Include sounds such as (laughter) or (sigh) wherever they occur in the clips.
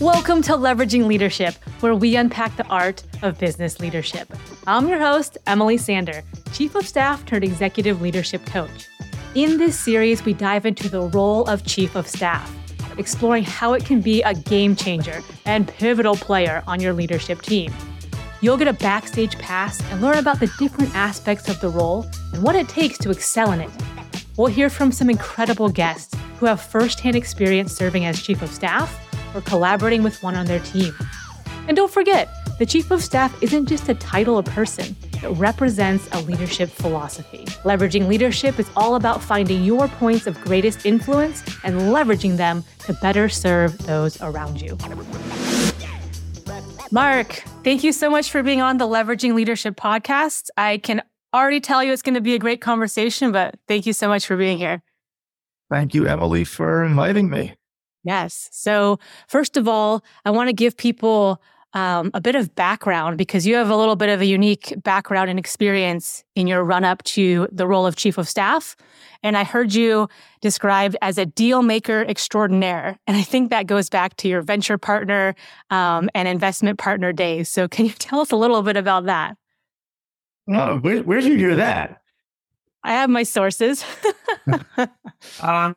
Welcome to Leveraging Leadership, where we unpack the art of business leadership. I'm your host, Emily Sander, Chief of Staff turned Executive Leadership Coach. In this series, we dive into the role of Chief of Staff, exploring how it can be a game changer and pivotal player on your leadership team. You'll get a backstage pass and learn about the different aspects of the role and what it takes to excel in it. We'll hear from some incredible guests who have firsthand experience serving as Chief of Staff or collaborating with one on their team. And don't forget, the Chief of Staff isn't just a title or person, it represents a leadership philosophy. Leveraging leadership is all about finding your points of greatest influence and leveraging them to better serve those around you. Marc, thank you so much for being on the Leveraging Leadership podcast. I can already tell you it's going to be a great conversation, but thank you so much for being here. Thank you, Emily, for inviting me. Yes. So, first of all, I want to give people um, a bit of background because you have a little bit of a unique background and experience in your run up to the role of chief of staff. And I heard you described as a deal maker extraordinaire. And I think that goes back to your venture partner um, and investment partner days. So, can you (laughs) tell us a little bit about that? Oh, where, where did you hear that? I have my sources. (laughs) (laughs) um,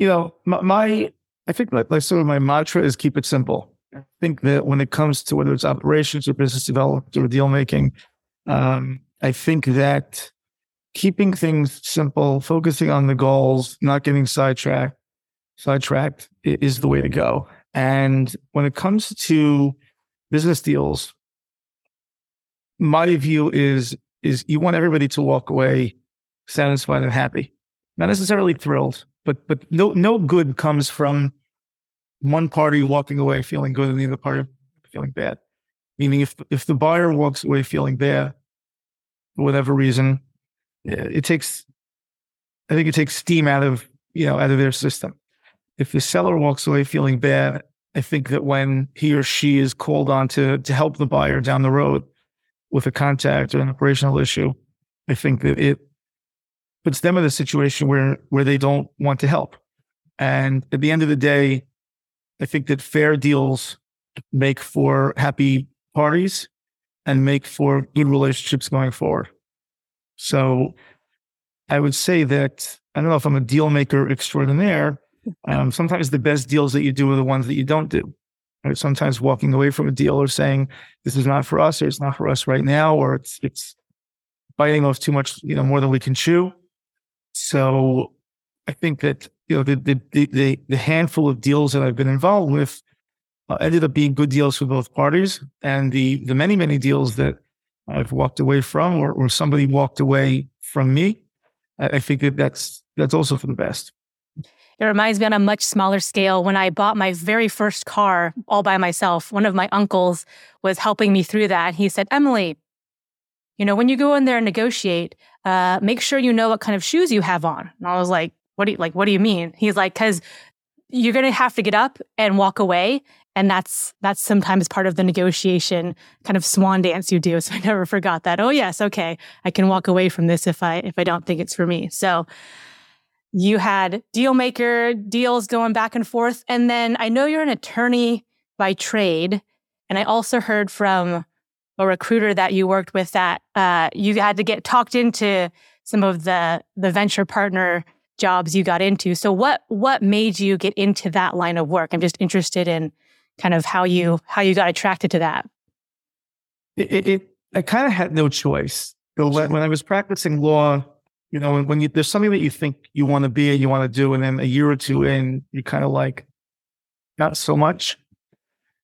you know, my, my I think like, like sort of my mantra is keep it simple. I think that when it comes to whether it's operations or business development or deal making, um, I think that keeping things simple, focusing on the goals, not getting sidetracked, sidetracked is the way to go. And when it comes to business deals, my view is is you want everybody to walk away satisfied and happy, not necessarily thrilled, but but no no good comes from one party walking away feeling good and the other party feeling bad. Meaning, if if the buyer walks away feeling bad for whatever reason, eh, it takes I think it takes steam out of you know out of their system. If the seller walks away feeling bad, I think that when he or she is called on to to help the buyer down the road, with a contact or an operational issue, I think that it puts them in a situation where where they don't want to help. And at the end of the day, I think that fair deals make for happy parties and make for good relationships going forward. So I would say that I don't know if I'm a deal maker extraordinaire. Um, sometimes the best deals that you do are the ones that you don't do. Right? Sometimes walking away from a deal or saying this is not for us, or it's not for us right now, or it's it's biting off too much, you know, more than we can chew. So I think that you know the the the, the handful of deals that I've been involved with uh, ended up being good deals for both parties, and the the many many deals that I've walked away from, or, or somebody walked away from me, I, I think that that's that's also for the best. It reminds me on a much smaller scale when I bought my very first car all by myself. One of my uncles was helping me through that. He said, Emily, you know, when you go in there and negotiate, uh, make sure you know what kind of shoes you have on. And I was like, what do you like? What do you mean? He's like, because you're going to have to get up and walk away. And that's, that's sometimes part of the negotiation kind of swan dance you do. (laughs) So I never forgot that. Oh yes. Okay. I can walk away from this if I, if I don't think it's for me. So, you had deal maker deals going back and forth. And then I know you're an attorney by trade. And I also heard from a recruiter that you worked with that uh, you had to get talked into some of the the venture partner jobs you got into. So what what made you get into that line of work? I'm just interested in kind of how you how you got attracted to that. It, it, it I kind of had no choice. When, when I was practicing law you know, when you, there's something that you think you want to be and you want to do, and then a year or two in, you kind of like, not so much.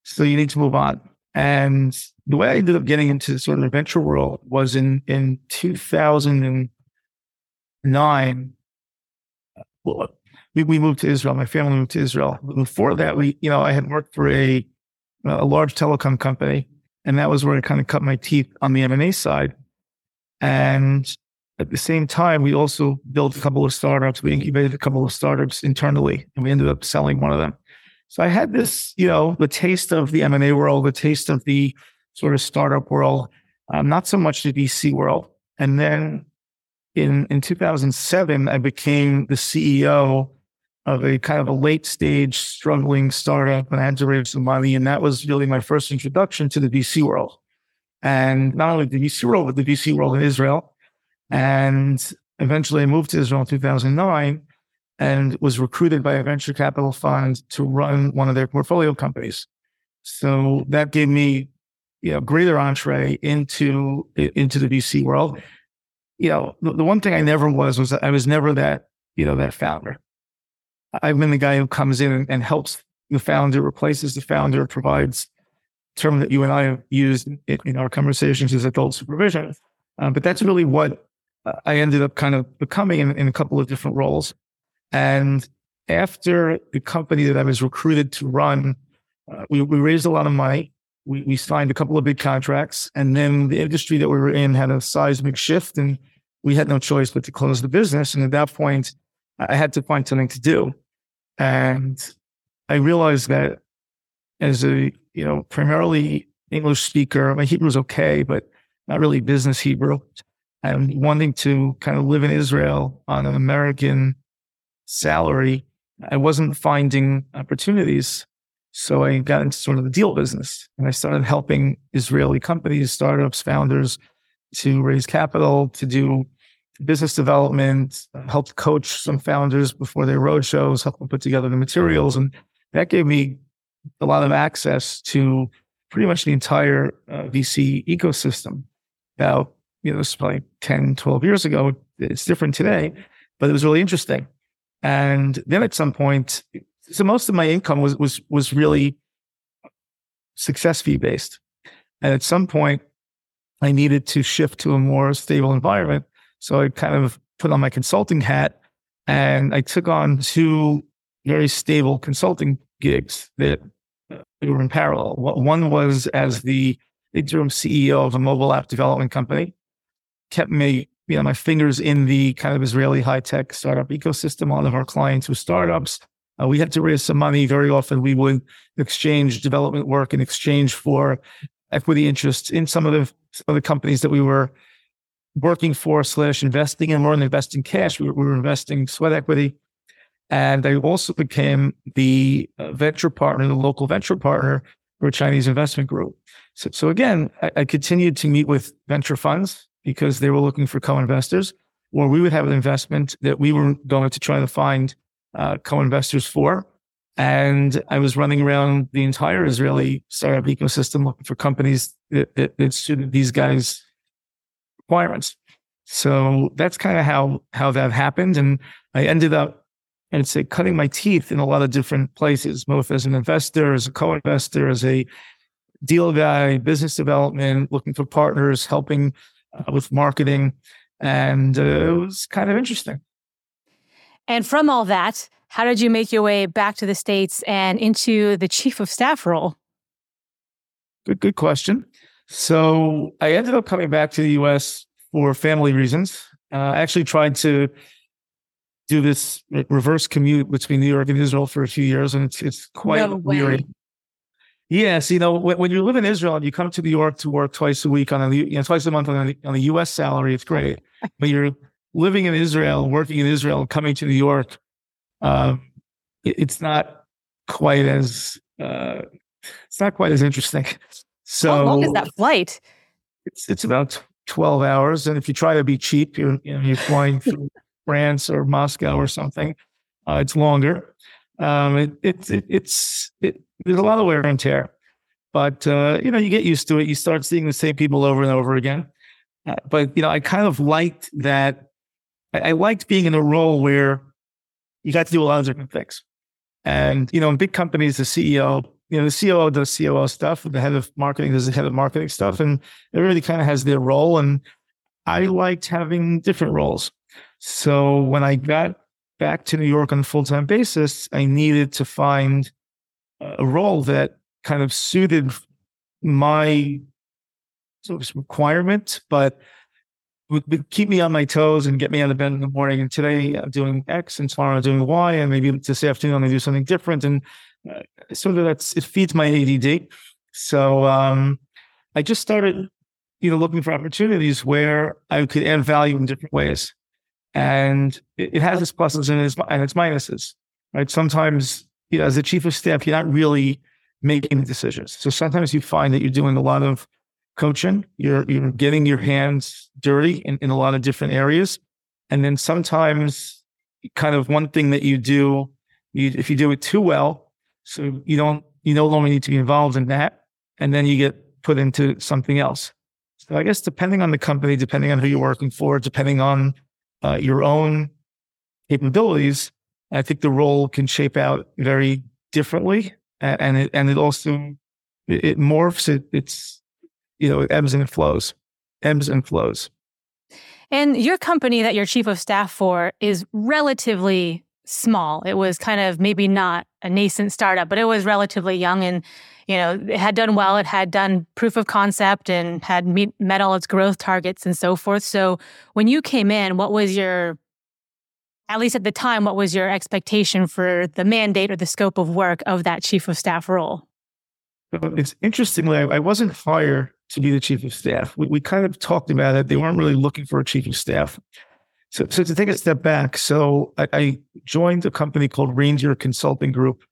So you need to move on. And the way I ended up getting into sort of the venture world was in, in 2009. Well, we, we moved to Israel. My family moved to Israel. Before that, we, you know, I had worked for a, a large telecom company, and that was where I kind of cut my teeth on the M&A side. And at the same time, we also built a couple of startups. We incubated a couple of startups internally, and we ended up selling one of them. So I had this, you know, the taste of the M&A world, the taste of the sort of startup world, um, not so much the VC world. And then in, in 2007, I became the CEO of a kind of a late stage struggling startup and I had to raise some money. And that was really my first introduction to the VC world. And not only the VC world, but the VC world in Israel. And eventually I moved to Israel in 2009 and was recruited by a venture capital fund to run one of their portfolio companies. So that gave me, you know, greater entree into, into the VC world. You know, the, the one thing I never was, was I was never that, you know, that founder. I've been the guy who comes in and, helps the founder, replaces the founder, provides term that you and I have used in, in our conversations is adult supervision. Um, but that's really what I ended up kind of becoming in, in, a couple of different roles. And after the company that I was recruited to run, uh, we, we, raised a lot of money. We, we signed a couple of big contracts, and then the industry that we were in had a seismic shift, and we had no choice but to close the business. And at that point, I had to find something to do. And I realized that as a, you know, primarily English speaker, my Hebrew was okay, but not really business Hebrew. And wanting to kind of live in Israel on an American salary, I wasn't finding opportunities. So I got into sort of the deal business and I started helping Israeli companies, startups, founders to raise capital, to do business development, helped coach some founders before their roadshows, helped them put together the materials. And that gave me a lot of access to pretty much the entire uh, VC ecosystem. Now, you know, this was probably 10, 12 years ago. It's different today, but it was really interesting. And then at some point, so most of my income was, was, was really success fee based. And at some point, I needed to shift to a more stable environment. So I kind of put on my consulting hat and I took on two very stable consulting gigs that were in parallel. One was as the interim CEO of a mobile app development company, kept me, you know, my fingers in the kind of Israeli high tech startup ecosystem. A lot of our clients were startups. Uh, we had to raise some money. Very often we would exchange development work in exchange for equity interests in some of the, some of the companies that we were working for slash investing in more than investing cash. We were, we were investing sweat equity. And I also became the uh, venture partner, the local venture partner for a Chinese investment group. So, so again, I, I, continued to meet with venture funds because they were looking for co-investors, or we would have an investment that we were going to try to find uh, co-investors for. And I was running around the entire Israeli startup ecosystem looking for companies that, that, that suited these guys' requirements. So that's kind of how how that happened, and I ended up, I'd say, cutting my teeth in a lot of different places, both as an investor, as a co-investor, as a deal guy, business development, looking for partners, helping uh, with marketing, and uh, it was kind of interesting. And from all that, how did you make your way back to the states and into the chief of staff role? Good, good question. So I ended up coming back to the US for family reasons. Uh, I actually tried to do this reverse commute between New York and Israel for a few years, and it's it's quite no weary. Yes, you know when, when, you live in Israel and you come to New York to work twice a week on a you know twice a month on a, on a U.S. salary, it's great. (laughs) but you're living in Israel, working in Israel, coming to New York, um, it, it's not quite as uh, it's not quite as interesting. So how long is that flight? It's it's about twelve hours, and if you try to be cheap, you're you know, you're flying through (laughs) France or Moscow or something. Uh, it's longer. Um, it, it, it, it's it, there's a lot of wear and tear, but uh, you know you get used to it. You start seeing the same people over and over again. Uh, but you know, I kind of liked that. I, I liked being in a role where you got to do a lot of different things. And you know, in big companies, the CEO you know, the COO does COO stuff, the head of marketing does the head of marketing stuff, and everybody kind of has their role. And I liked having different roles. So when I got back to New York on a full time basis, I needed to find a role that kind of suited my sort of requirement, but would, keep me on my toes and get me out of bed in the morning. And today I'm doing X, and tomorrow I'm doing Y, and maybe this afternoon I'm going to do something different. And uh, sort of that's it feeds my ADD. So um, I just started, you know, looking for opportunities where I could add value in different ways, and it, it has its pluses and its, and its minuses. right? Sometimes, you know, as a chief of staff, you're not really making the decisions. So sometimes you find that you're doing a lot of coaching, you're, you're getting your hands dirty in, in a lot of different areas. And then sometimes kind of one thing that you do, you, if you do it too well, so you don't, you no longer need to be involved in that. And then you get put into something else. So I guess depending on the company, depending on who you're working for, depending on uh, your own capabilities, I think the role can shape out very differently, and, it and it also it morphs. It, it's you know ebbs and flows, ebbs and flows. And your company that you're chief of staff for is relatively small. It was kind of maybe not a nascent startup, but it was relatively young and you know, it had done well. It had done proof of concept and had meet, met all its growth targets and so forth. So when you came in, what was your, at least at the time, what was your expectation for the mandate or the scope of work of that chief of staff role? Uh, it's interestingly, I wasn't hired to be the chief of staff. We, we kind of talked about it. They weren't really looking for a chief of staff. So, so to take a step back, so I, I joined a company called Ranger Consulting Group.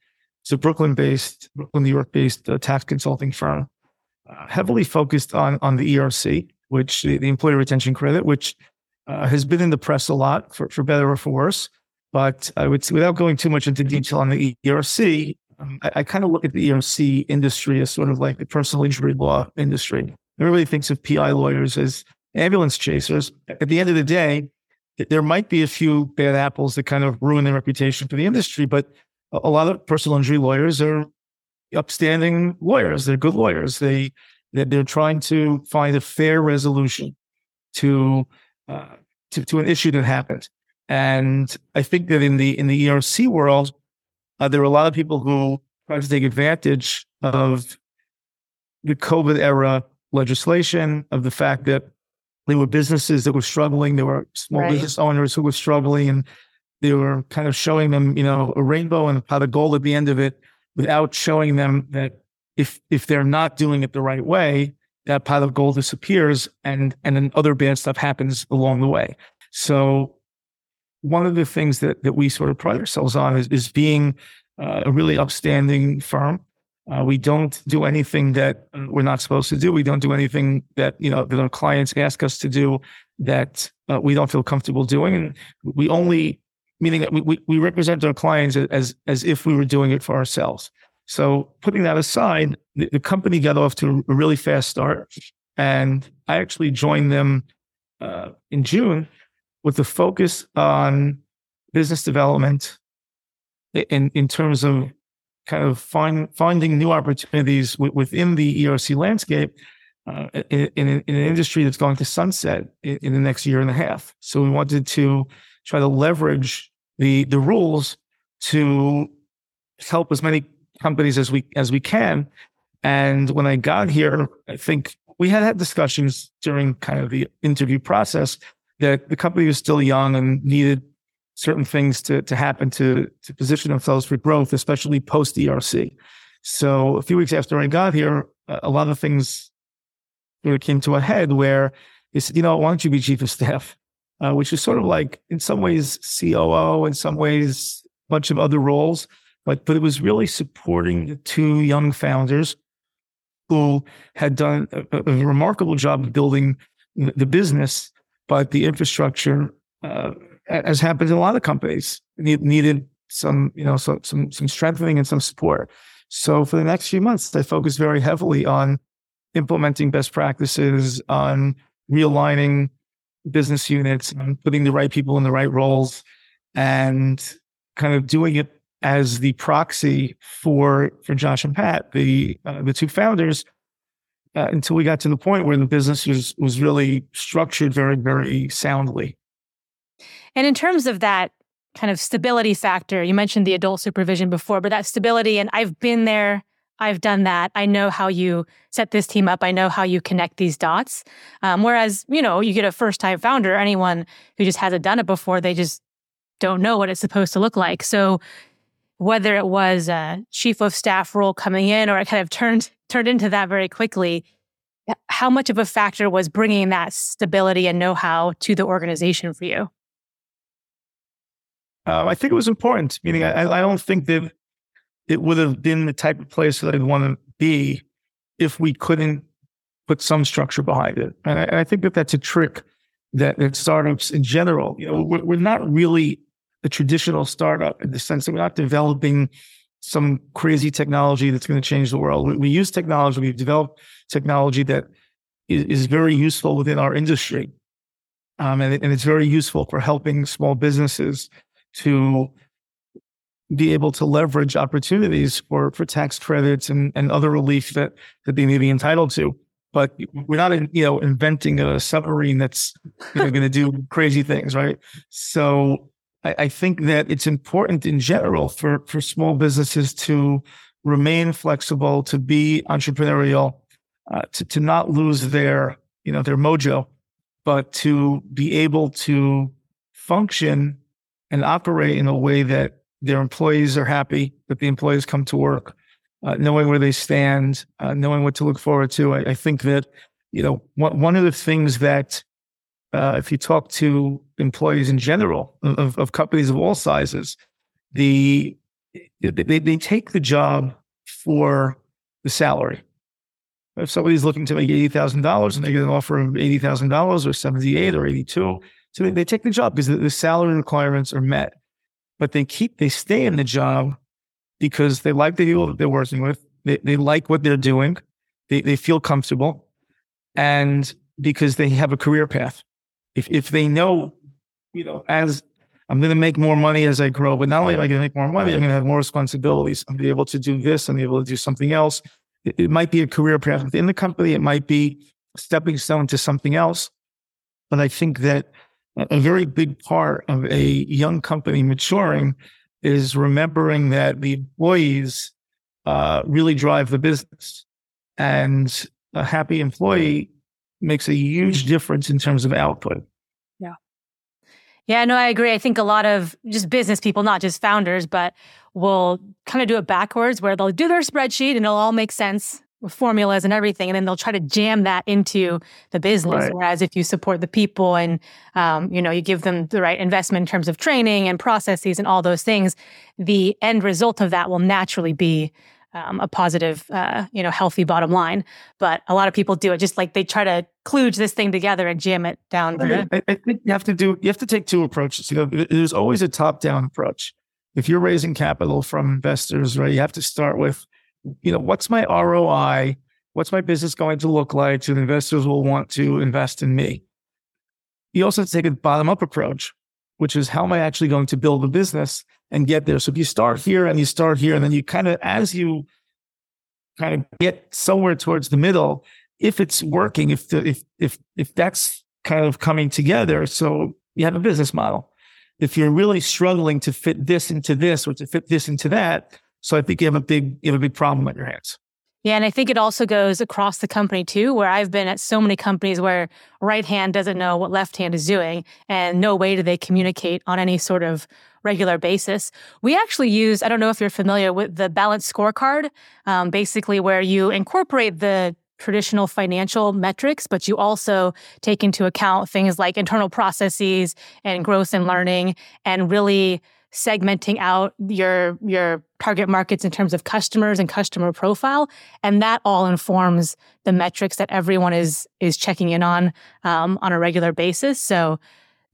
It's a Brooklyn-based, Brooklyn, New York-based uh, tax consulting firm, uh, heavily focused on on the ERC, which the, the Employee Retention Credit, which uh, has been in the press a lot for, for better or for worse. But I would, without going too much into detail on the ERC, um, I, I kind of look at the ERC industry as sort of like the personal injury law industry. Everybody thinks of PI lawyers as ambulance chasers. At the end of the day, there might be a few bad apples that kind of ruin their reputation for the industry, but a lot of personal injury lawyers are upstanding lawyers. They're good lawyers. They they're trying to find a fair resolution to uh, to, to an issue that happened. And I think that in the in the ERC world, uh, there were a lot of people who tried to take advantage of the COVID era legislation, of the fact that there were businesses that were struggling, there were small right. business owners who were struggling, and they were kind of showing them, you know, a rainbow and a pot of gold at the end of it, without showing them that if if they're not doing it the right way, that pot of gold disappears, and and then other bad stuff happens along the way. So one of the things that that we sort of pride ourselves on is is being uh, a really upstanding firm. Uh, we don't do anything that we're not supposed to do. We don't do anything that you know that our clients ask us to do that uh, we don't feel comfortable doing, and we only meaning that we, we, we represent our clients as as if we were doing it for ourselves. So putting that aside, the, the company got off to a really fast start, and I actually joined them uh, in June with the focus on business development in in terms of kind of find, finding new opportunities w- within the ERC landscape uh, in, in, in, an industry that's going to sunset in, in, the next year and a half. So we wanted to try to leverage the the rules to help as many companies as we as we can. And when I got here, I think we had had discussions during kind of the interview process that the company was still young and needed certain things to, to happen to, to position themselves for growth, especially post ERC. So a few weeks after I got here, a lot of things came to a head where they said, you know, why don't you be chief of staff? Uh, which is sort of like, in some ways, COO, in some ways, a bunch of other roles. But, but it was really supporting the two young founders who had done a, a remarkable job of building the business, but the infrastructure uh, as happens in a lot of companies, needed some, you know, some, some, some strengthening and some support. So for the next few months, I focused very heavily on implementing best practices, on realigning business units, on putting the right people in the right roles, and kind of doing it as the proxy for for Josh and Pat, the uh, the two founders, uh, until we got to the point where the business was was really structured very very soundly. And in terms of that kind of stability factor, you mentioned the adult supervision before, but that stability, and I've been there, I've done that. I know how you set this team up. I know how you connect these dots. Um, whereas, you know, you get a first time founder, anyone who just hasn't done it before, they just don't know what it's supposed to look like. So, whether it was a chief of staff role coming in or it kind of turned turned into that very quickly, how much of a factor was bringing that stability and know how to the organization for you? Uh, I think it was important. Meaning, I, I don't think that it would have been the type of place that I'd want to be if we couldn't put some structure behind it. And I, and I think that that's a trick that, that startups in general, you know, we're, we're not really a traditional startup in the sense that we're not developing some crazy technology that's going to change the world. We, we use technology, we've developed technology that is, is very useful within our industry. Um, and, it, and it's very useful for helping small businesses to be able to leverage opportunities for, for tax credits and, and other relief that, that they may be entitled to. But we're not, in, you know, inventing a submarine that's you know, going to do (laughs) crazy things, right? So I, I think that it's important in general for, for small businesses to remain flexible, to be entrepreneurial, uh, to, to not lose their, you know, their mojo, but to be able to function and operate in a way that their employees are happy, that the employees come to work, uh, knowing where they stand, uh, knowing what to look forward to. I, I think that, you know, one, one of the things that uh, if you talk to employees in general of, of companies of all sizes, the they, they take the job for the salary. If somebody's looking to make eighty thousand dollars and they get an offer of eighty thousand dollars or seventy eight or eighty two, so they, they, take the job because the, the salary requirements are met. But they keep they stay in the job because they like the people that they're working with. They, they like what they're doing. They, they feel comfortable, and because they have a career path if if they know, you know, as I'm going to make more money as I grow, but not only am I going to make more money, I'm going to have more responsibilities. I'm going to be able to do this. I'm going to be able to do something else. It, it might be a career path within the company. It might be stepping stone to something else. But I think that a very big part of a young company maturing is remembering that the employees uh, really drive the business. And a happy employee makes a huge difference in terms of output. Yeah. Yeah, no, I agree. I think a lot of just business people, not just founders, but will kind of do it backwards where they'll do their spreadsheet and it'll all make sense with formulas and everything. And then they'll try to jam that into the business. Right. Whereas if you support the people and, um, you know, you give them the right investment in terms of training and processes and all those things, the end result of that will naturally be um, a positive, uh, you know, healthy bottom line. But a lot of people do it just like they try to kludge this thing together and jam it down. I, I, think you have to do, you have to take two approaches. You know, there's always a top down approach. If you're raising capital from investors, right, you have to start with, you know, what's my ROI? What's my business going to look like? So the investors will want to invest in me. You also have to take a bottom up approach, which is how am I actually going to build a business and get there. So if you start here and you start here, and then you kind of, as you kind of get somewhere towards the middle, if it's working, if the, if if if that's kind of coming together, so you have a business model. If you're really struggling to fit this into this or to fit this into that, so I think you have a big you have a big problem on your hands. Yeah, and I think it also goes across the company too, where I've been at so many companies where right hand doesn't know what left hand is doing, and no way do they communicate on any sort of regular basis. We actually use, I don't know if you're familiar with the balanced scorecard, um, basically where you incorporate the traditional financial metrics, but you also take into account things like internal processes and growth and learning and really segmenting out your your target markets in terms of customers and customer profile. And that all informs the metrics that everyone is is checking in on um, on a regular basis. So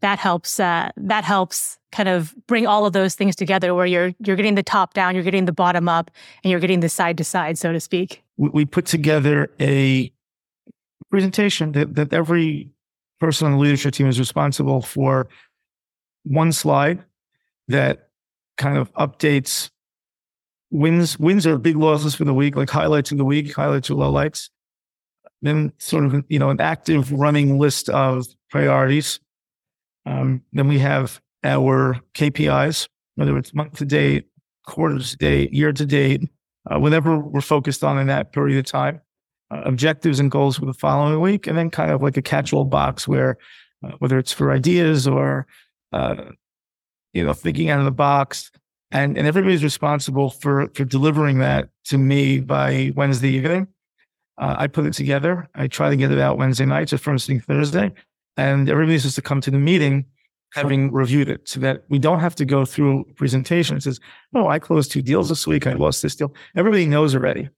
that helps uh, that helps kind of bring all of those things together where you're you're getting the top down you're getting the bottom up and you're getting the side to side so to speak. We put together a presentation that, that every person on the leadership team is responsible for one slide that kind of updates wins wins or big losses for the week, like highlights of the week, highlights or lowlights. Then sort of you know an active running list of priorities. Um, then we have our KPIs, whether it's month to date, quarter to date, year to date, uh, whatever we're focused on in that period of time. Uh, objectives and goals for the following week, and then kind of like a catch-all box where, uh, whether it's for ideas or uh, you know, thinking out of the box. And, and everybody's responsible for, for delivering that to me by Wednesday evening. Uh, I put it together. I try to get it out Wednesday night, so first thing Thursday. And everybody's supposed to come to the meeting having reviewed it so that we don't have to go through presentation. It says, oh, I closed two deals this week. I lost this deal. Everybody knows already.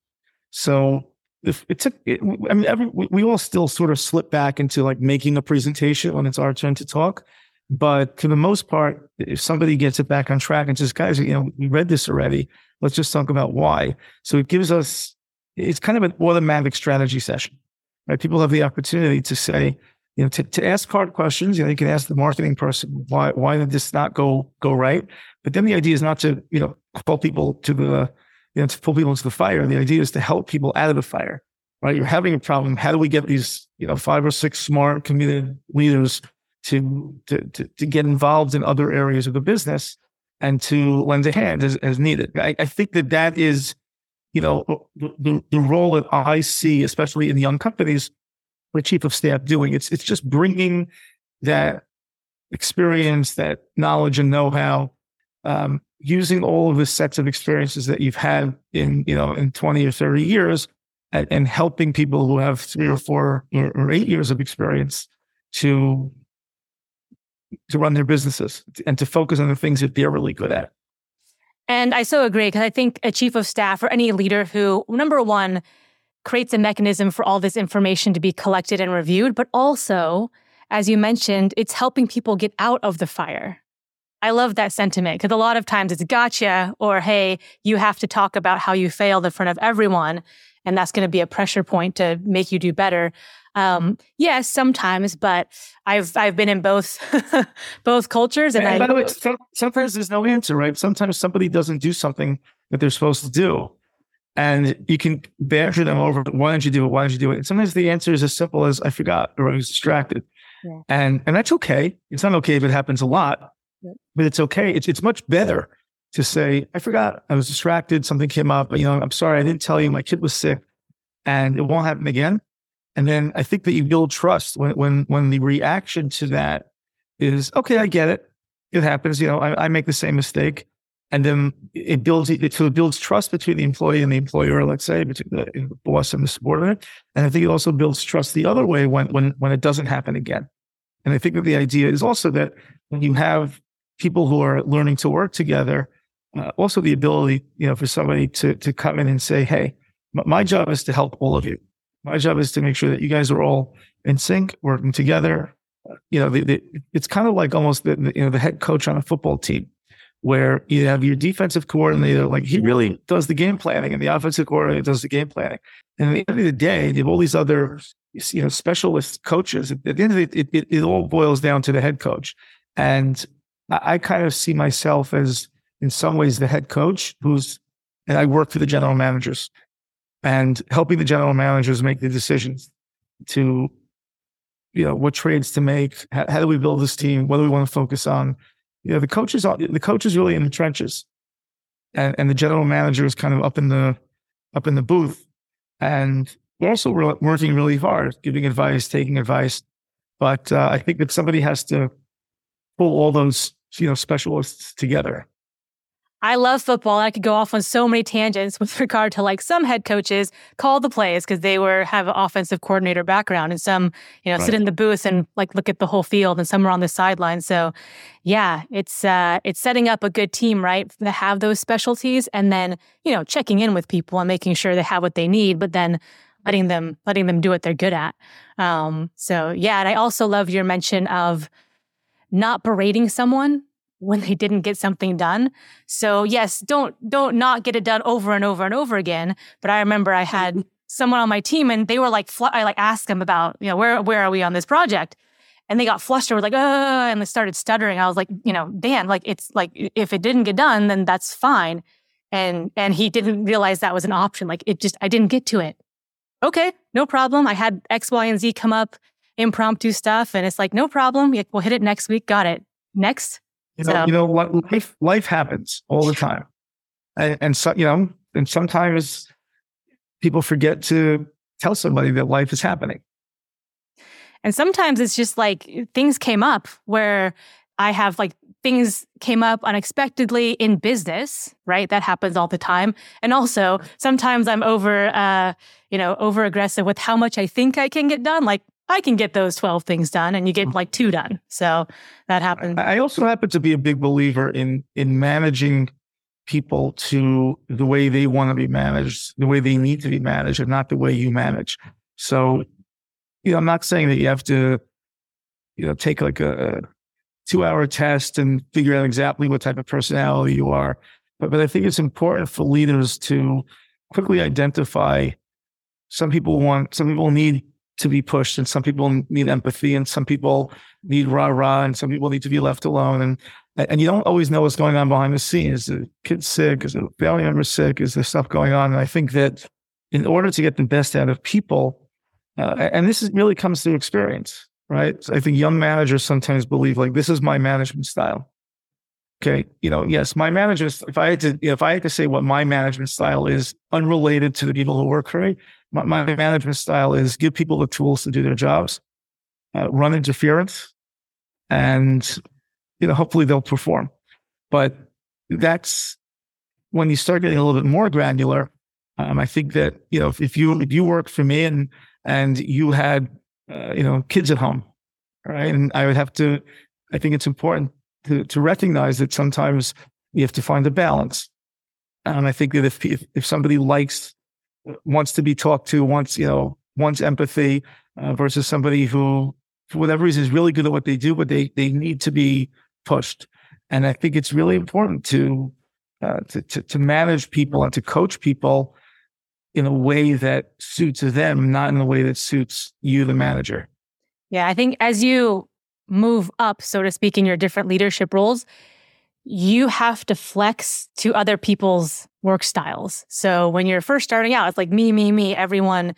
So if it took, it, I mean, every, we, we all still sort of slip back into like making a presentation when it's our turn to talk. But for the most part, if somebody gets it back on track and says, guys, you know, we read this already. Let's just talk about why. So it gives us, it's kind of an automatic strategy session, right? People have the opportunity to say, you know, to, to ask hard questions. You know, you can ask the marketing person why why did this not go go right. But then the idea is not to you know pull people to the you know to pull people into the fire. The idea is to help people out of the fire. Right? You're having a problem. How do we get these you know five or six smart, committed leaders to to to, to get involved in other areas of the business and to lend a hand as, as needed? I, I think that that is you know the, the role that I see, especially in young companies the chief of staff doing. It's it's just bringing that experience, that knowledge and know-how, um, using all of the sets of experiences that you've had in you know in twenty or thirty years, and, and helping people who have three or four or, or eight years of experience to to run their businesses and to focus on the things that they're really good at. And I so agree because I think a chief of staff or any leader who, number one, creates a mechanism for all this information to be collected and reviewed, but also, as you mentioned, it's helping people get out of the fire. I love that sentiment because a lot of times it's gotcha or hey, you have to talk about how you failed in front of everyone. And that's going to be a pressure point to make you do better. Um, yes, sometimes, but I've I've been in both (laughs) both cultures. And, and I, by the way, sometimes there's no answer, right? Sometimes somebody doesn't do something that they're supposed to do, and you can badger them over, why don't you do it? Why don't you do it? And sometimes the answer is as simple as I forgot or I was distracted. Yeah. And and that's okay. It's not okay if it happens a lot, yeah. but it's okay. It's it's much better to say, I forgot, I was distracted, something came up, you know, I'm sorry, I didn't tell you my kid was sick and it won't happen again. And then I think that you build trust when when when the reaction to that is, okay, I get it. It happens, you know, I, I make the same mistake and then it builds it, so it builds trust between the employee and the employer, let's say, between the boss and the subordinate. And I think it also builds trust the other way when when when it doesn't happen again. And I think that the idea is also that when you have people who are learning to work together, uh, also the ability, you know, for somebody to to come in and say, "Hey, my job is to help all of you. My job is to make sure that you guys are all in sync, working together." You know, the, the, it's kind of like almost the, the you know the head coach on a football team where you have your defensive coordinator, like he really does the game planning, and the offensive coordinator does the game planning. And at the end of the day, you have all these other, you know, specialist coaches. At the end of it, it, it, it all boils down to the head coach. And I, I kind of see myself as, in some ways, the head coach who's, and I work for the general managers and helping the general managers make the decisions to, you know, what trades to make, how, how do we build this team, what do we want to focus on, you know, the coaches are the coaches really in the trenches, and and the general manager is kind of up in the up in the booth, and we're also re- working really hard, giving advice, taking advice. But uh, I think that somebody has to pull all those you know specialists together I love football. I could go off on so many tangents with (laughs) regard to like some head coaches call the plays because they were have an offensive coordinator background, and some you know right. sit in the booth and like look at the whole field, and some are on the sideline. So, yeah, it's uh, it's setting up a good team, right? To have those specialties, and then you know checking in with people and making sure they have what they need, but then letting them letting them do what they're good at. Um, so yeah, and I also love your mention of not berating someone when they didn't get something done. So yes, don't don't not get it done over and over and over again. But I remember I had (laughs) someone on my team and they were like, fl- I like asked them about, you know, where where are we on this project? And they got flustered, like, oh, and they started stuttering. I was like, you know, Dan, like it's like if it didn't get done, then that's fine. And and he didn't realize that was an option. Like it just I didn't get to it. Okay, no problem. I had X, Y, and Z come up, impromptu stuff, and it's like, no problem. We'll hit it next week. Got it. Next, you know, so. you know, life life happens all the time, and, and so you know, and sometimes people forget to tell somebody that life is happening. And sometimes it's just like things came up where I have like things came up unexpectedly in business, right? That happens all the time. And also sometimes I'm over, uh, you know, over aggressive with how much I think I can get done. Like I can get those 12 things done and you get mm. like two done. So that happened. I also happen to be a big believer in in managing people to the way they want to be managed, the way they need to be managed, and not the way you manage. So, you know, I'm not saying that you have to, you know, take like a two hour test and figure out exactly what type of personality you are. But, but I think it's important for leaders to quickly identify some people want, some people need to be pushed and some people need empathy and some people need rah rah and some people need to be left alone. And, and you don't always know what's going on behind the scenes. Is the kid sick? Is the family member sick? Is there stuff going on? And I think that in order to get the best out of people, uh, and this is, really comes through experience, right? So I think young managers sometimes believe like this is my management style. Okay, you know, yes, my management. If I had to, if I had to say what my management style is, unrelated to the people who work for me, my, my management style is give people the tools to do their jobs, uh, run interference, and you know, hopefully they'll perform. But that's when you start getting a little bit more granular. Um, I think that you know, if, if you if you work for me and and you had uh, you know kids at home, right, and I would have to. I think it's important to to recognize that sometimes you have to find a balance. And I think that if if, if somebody likes wants to be talked to, wants you know wants empathy uh, versus somebody who for whatever reason is really good at what they do, but they they need to be pushed. And I think it's really important to uh, to, to, to manage people and to coach people in a way that suits them, not in a way that suits you, the manager. Yeah, I think as you move up, so to speak, in your different leadership roles, you have to flex to other people's work styles. So when you're first starting out, it's like me, me, me, everyone,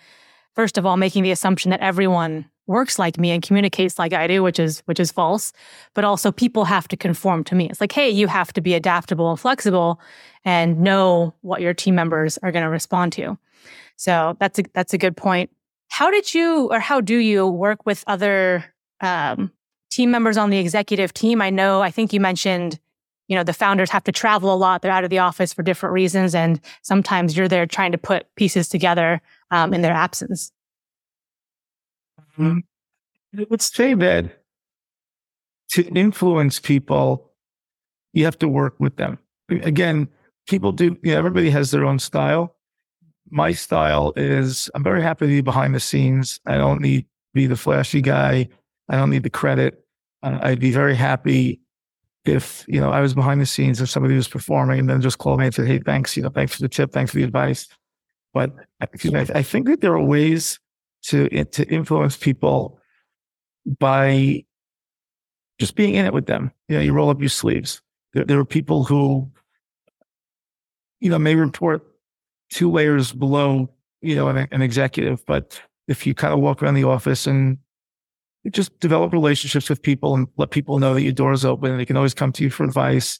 first of all, making the assumption that everyone works like me and communicates like I do, which is which is false. But also people have to conform to me. It's like, hey, you have to be adaptable and flexible and know what your team members are going to respond to. So that's a that's a good point. How did you or how do you work with other um, team members on the executive team? I know I think you mentioned you know the founders have to travel a lot they're out of the office for different reasons and sometimes you're there trying to put pieces together um, in their absence um, I would say that to influence people, you have to work with them. Again, people do, you know, everybody has their own style. My style is I'm very happy to be behind the scenes. I don't need to be the flashy guy. I don't need the credit. Uh, I'd be very happy if, you know, I was behind the scenes if somebody was performing and then just called me and said, Hey, thanks, you know, thanks for the tip. Thanks for the advice. But I, think that there are ways to to influence people by just being in it with them. You know, you roll up your sleeves. There, there are people who, you know, may report two layers below, you know, an, an executive, but if you kind of walk around the office and just develop relationships with people and let people know that your door is open and they can always come to you for advice.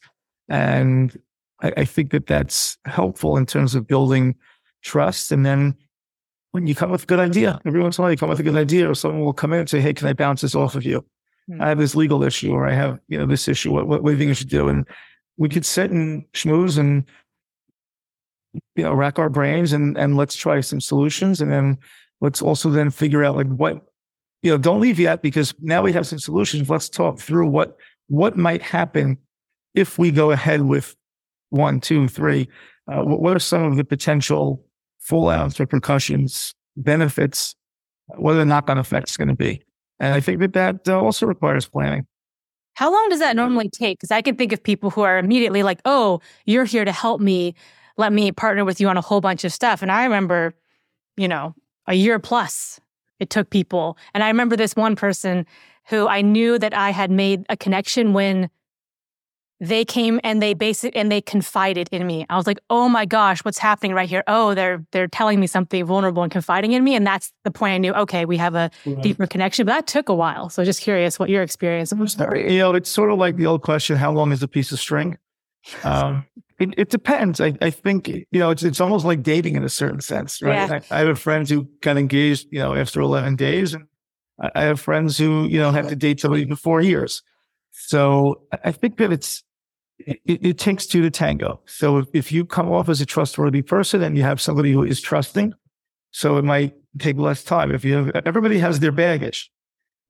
And I, I think that that's helpful in terms of building trust. And then when you come with a good idea. Every once in a while, you come with a good idea, or someone will come in and say, "Hey, can I bounce this off of you? Hmm. I have this legal issue, or I have you know this issue. What, what, what do you think I should do?" And we could sit and schmooze and you know rack our brains and and let's try some solutions, and then let's also then figure out like what you know. Don't leave yet because now we have some solutions. Let's talk through what what might happen if we go ahead with one, two, three. Uh, what, are some of the potential fallouts, repercussions, benefits, what are the knock-on effect is going to be. And I think that that uh, also requires planning. How long does that normally take? Because I can think of people who are immediately like, oh, you're here to help me. Let me partner with you on a whole bunch of stuff. And I remember, you know, a year plus it took people. And I remember this one person who I knew that I had made a connection when they came and they basic and they confided in me. I was like, "Oh my gosh, what's happening right here? Oh, they're they're telling me something vulnerable and confiding in me." And that's the point I knew, okay, we have a right. deeper connection. But that took a while. So just curious what your experience was. You know, it's sort of like the old question, how long is a piece of string? (laughs) Um, it, it, depends. I, I think, you know, it's it's almost like dating in a certain sense, right? Yeah. I, I have friends who got engaged, you know, after 11 days. And I have friends who, you know, have to date somebody for four years. So I think that it's it, it, takes two to tango. So if, if you come off as a trustworthy person and you have somebody who is trusting, so it might take less time. If you have, everybody has their baggage,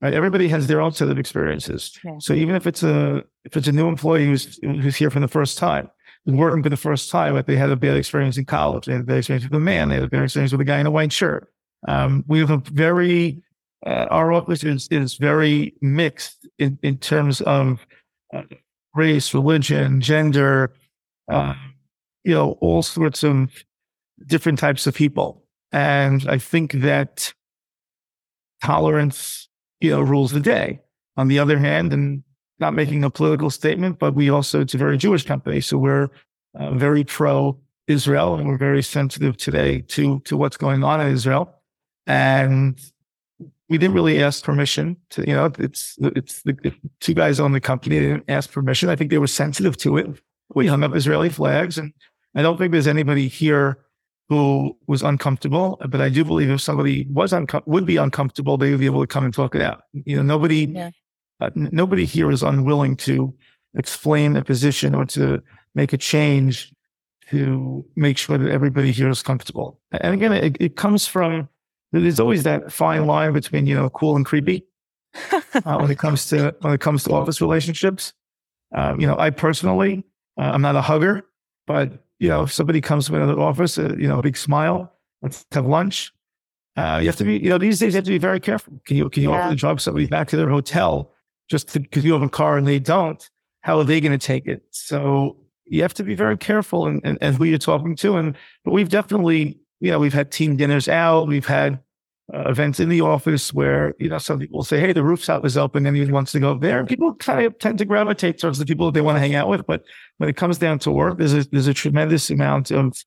right? Everybody has their own set of experiences. Yeah. So even if it's a if it's a new employee who's who's here for the first time, working for the first time, if they had a bad experience in college, they had a bad experience with a man, they had a bad experience with a guy in a white shirt. Um, we have a very uh, our office is is very mixed in in terms of uh, race, religion, gender, uh, you know, all sorts of different types of people. And I think that tolerance, you know, rules the day. On the other hand, and not making a political statement, but we also, it's a very Jewish company. So we're uh, very pro Israel and we're very sensitive today to, to what's going on in Israel. And we didn't really ask permission to, you know, it's, it's the, the two guys on the company they didn't ask permission. I think they were sensitive to it. We hung up Israeli flags and I don't think there's anybody here who was uncomfortable, but I do believe if somebody was unco- would be uncomfortable, they would be able to come and talk it out. You know, nobody, yeah. Uh, n- nobody here is unwilling to explain a position or to make a change to make sure that everybody here is comfortable. And again, it, it comes from there's always that fine line between you know cool and creepy (laughs) uh, when it comes to when it comes to office relationships. Um, you know, I personally, uh, I'm not a hugger, but you know, if somebody comes to another office, uh, you know, a big smile, let's have lunch. Uh, you have to be, you know, these days you have to be very careful. Can you can you yeah. offer the job somebody back to their hotel just because you have a car and they don't? How are they going to take it? So you have to be very careful and, and, and who you're talking to. And but we've definitely, you know, we've had team dinners out. We've had uh, events in the office where you know some people say, "Hey, the rooftop is open," anyone wants to go there. And people kind of tend to gravitate towards the people that they want to hang out with. But when it comes down to work, there's a there's a tremendous amount of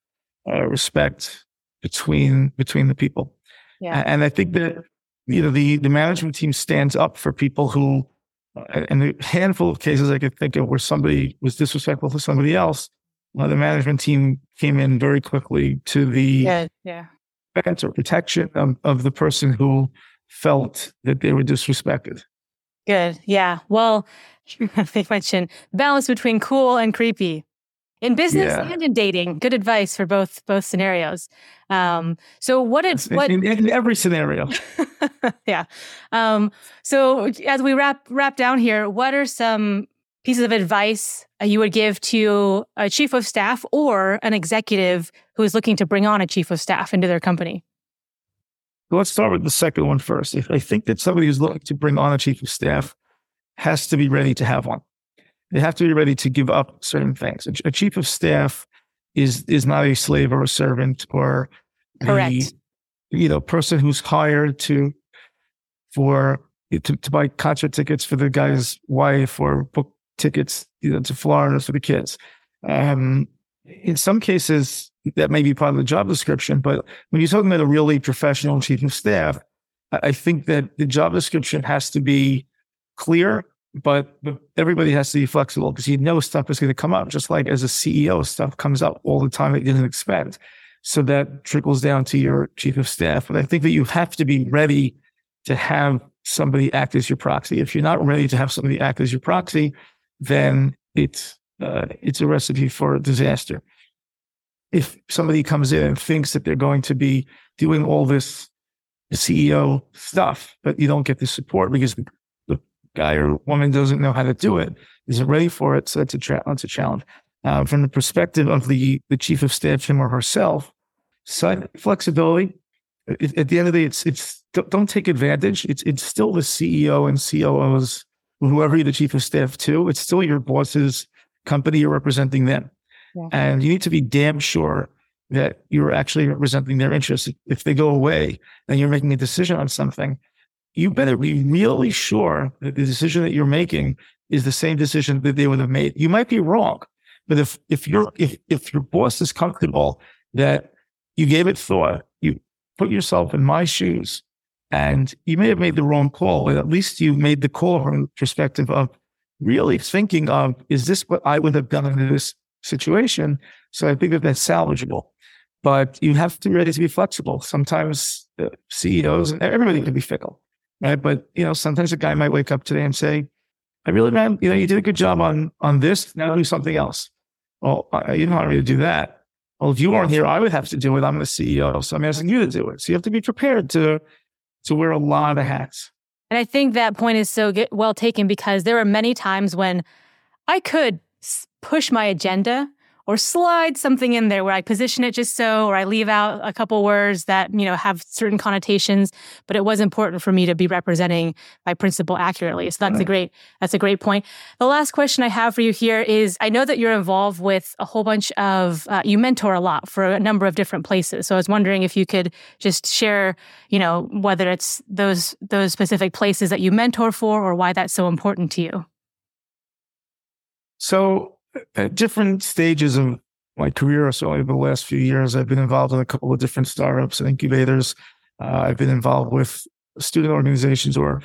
uh, respect between between the people. Yeah. And I think that you know the the management team stands up for people who, in a handful of cases I could think of where somebody was disrespectful to somebody else. Well, the management team came in very quickly to the yeah, yeah defense or protection of, of the person who felt that they were disrespected. Good. Yeah. Well, (laughs) they mentioned balance between cool and creepy in business yeah. and in dating. Good advice for both both scenarios. Um, so what is what in, in every scenario? (laughs) yeah. Um, so as we wrap wrap down here, what are some pieces of advice uh, you would give to a chief of staff or an executive who is looking to bring on a chief of staff into their company? Let's start with the second one first. If I think that somebody who's looking to bring on a chief of staff has to be ready to have one. They have to be ready to give up certain things. A, chief of staff is is not a slave or a servant or Correct. you know person who's hired to for to, to buy concert tickets for the guy's wife or book tickets you know, to Florida for the kids. Um, in some cases, that may be part of the job description, but when you're talking about a really professional chief of staff, I think that the job description has to be clear, but, everybody has to be flexible because you know stuff is going to come up, just like as a CEO, stuff comes up all the time that you didn't expect. So that trickles down to your chief of staff. But I think that you have to be ready to have somebody act as your proxy. If you're not ready to have somebody act as your proxy, then it's uh, it's a recipe for disaster. If somebody comes in and thinks that they're going to be doing all this CEO stuff, but you don't get the support because guy or woman doesn't know how to do it, isn't ready for it, so that's a, tra- it's a challenge. Uh, from the perspective of the the chief of staff, him or herself, side flexibility. At the end of the day, it's it's don't take advantage. It's it's still the CEO and COO's whoever you're the chief of staff to, it's still your boss's company. You're representing them. Yeah. And you need to be damn sure that you're actually representing their interests. If they go away and you're making a decision on something, you better be really sure that the decision that you're making is the same decision that they would have made. You might be wrong, but if if you're if if your boss is comfortable that you gave it thought, you put yourself in my shoes, and you may have made the wrong call, but at least you made the call from the perspective of really thinking of, is this what I would have done in this situation? So I think that that's salvageable. But you have to be ready to be flexible. Sometimes uh, CEOs and everybody can be fickle, right? But you know, sometimes a guy might wake up today and say, "I really, man, you know, you did a good job on on this. Now do something else." Well, you don't want me to do that. well, if you weren't here, I would have to do it. I'm the CEO, so I'm asking you to do it. So you have to be prepared to to wear a lot of hats. And I think that point is so get, well taken because there are many times when I could push my agenda or slide something in there where I position it just so, or I leave out a couple words that, you know, have certain connotations, but it was important for me to be representing my principal accurately. So that's right. a great, that's a great point. The last question I have for you here is, I know that you're involved with a whole bunch of, uh, you mentor a lot for a number of different places. So I was wondering if you could just share, you know, whether it's those, those specific places that you mentor for or why that's so important to you. So at different stages of my career, so over the last few years, I've been involved in a couple of different startups and incubators. Uh, I've been involved with student organizations or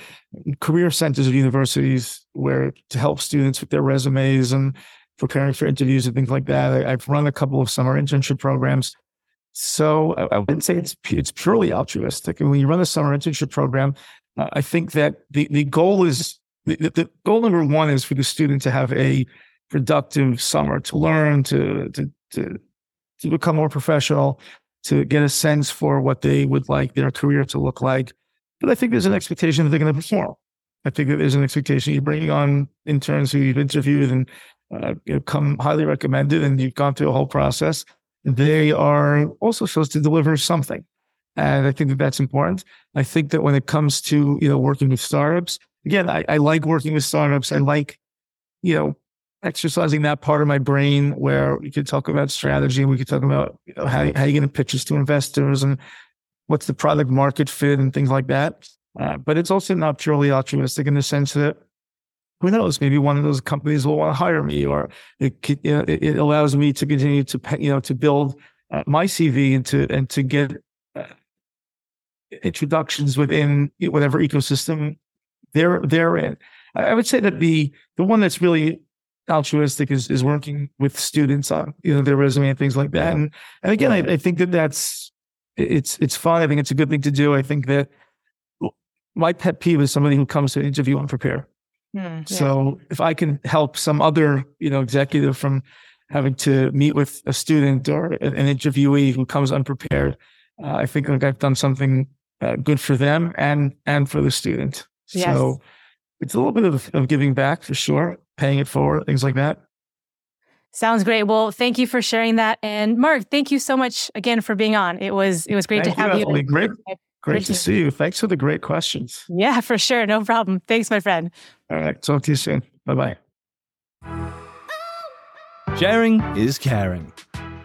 career centers of universities where to help students with their resumes and preparing for interviews and things like that. I, have run a couple of summer internship programs. So I, I, wouldn't say it's it's purely altruistic. And when you run a summer internship program, uh, I think that the, the goal is the, the goal number one is for the student to have a productive summer to learn, to, to, to, to become more professional, to get a sense for what they would like their career to look like. But I think there's an expectation that they're going to perform. I think that there's an expectation you're bringing on interns who you've interviewed and uh, you know, come highly recommended, and you've gone through a whole process. They are also supposed to deliver something, and I think that that's important. I think that when it comes to you know working with startups, again, I, I like working with startups. I like you know exercising that part of my brain where we could talk about strategy. And we could talk about you know, how, how you going to pitch this to investors and what's the product market fit and things like that. Uh, but it's also not purely altruistic in the sense that who knows, maybe one of those companies will want to hire me or it, you know, it, it allows me to continue to, you know, to build uh, my CV and to, and to get uh, introductions within whatever ecosystem they're, they're in. I would say that the, the one that's really altruistic is, is working with students on you know their resume and things like that. And and again, I, I think that that's it's it's fun. I think it's a good thing to do. I think that my pet peeve is somebody who comes to an interview unprepared. Mm, yeah. So if I can help some other you know executive from having to meet with a student or an interviewee who comes unprepared, uh, I think like I've done something uh, good for them and and for the student. Yes. So it's a little bit of, of giving back for sure paying it forward, things like that. Sounds great. Well, thank you for sharing that. And Marc, thank you so much again for being on. It was it was great thank to have you. you. Great, great to see you. Thanks for the great questions. Yeah, for sure. No problem. Thanks, my friend. All right. Talk to you soon. Bye bye. Sharing is caring.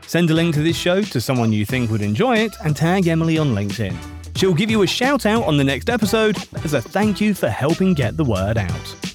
Send a link to this show to someone you think would enjoy it and tag Emily on LinkedIn. She'll give you a shout out on the next episode as a thank you for helping get the word out.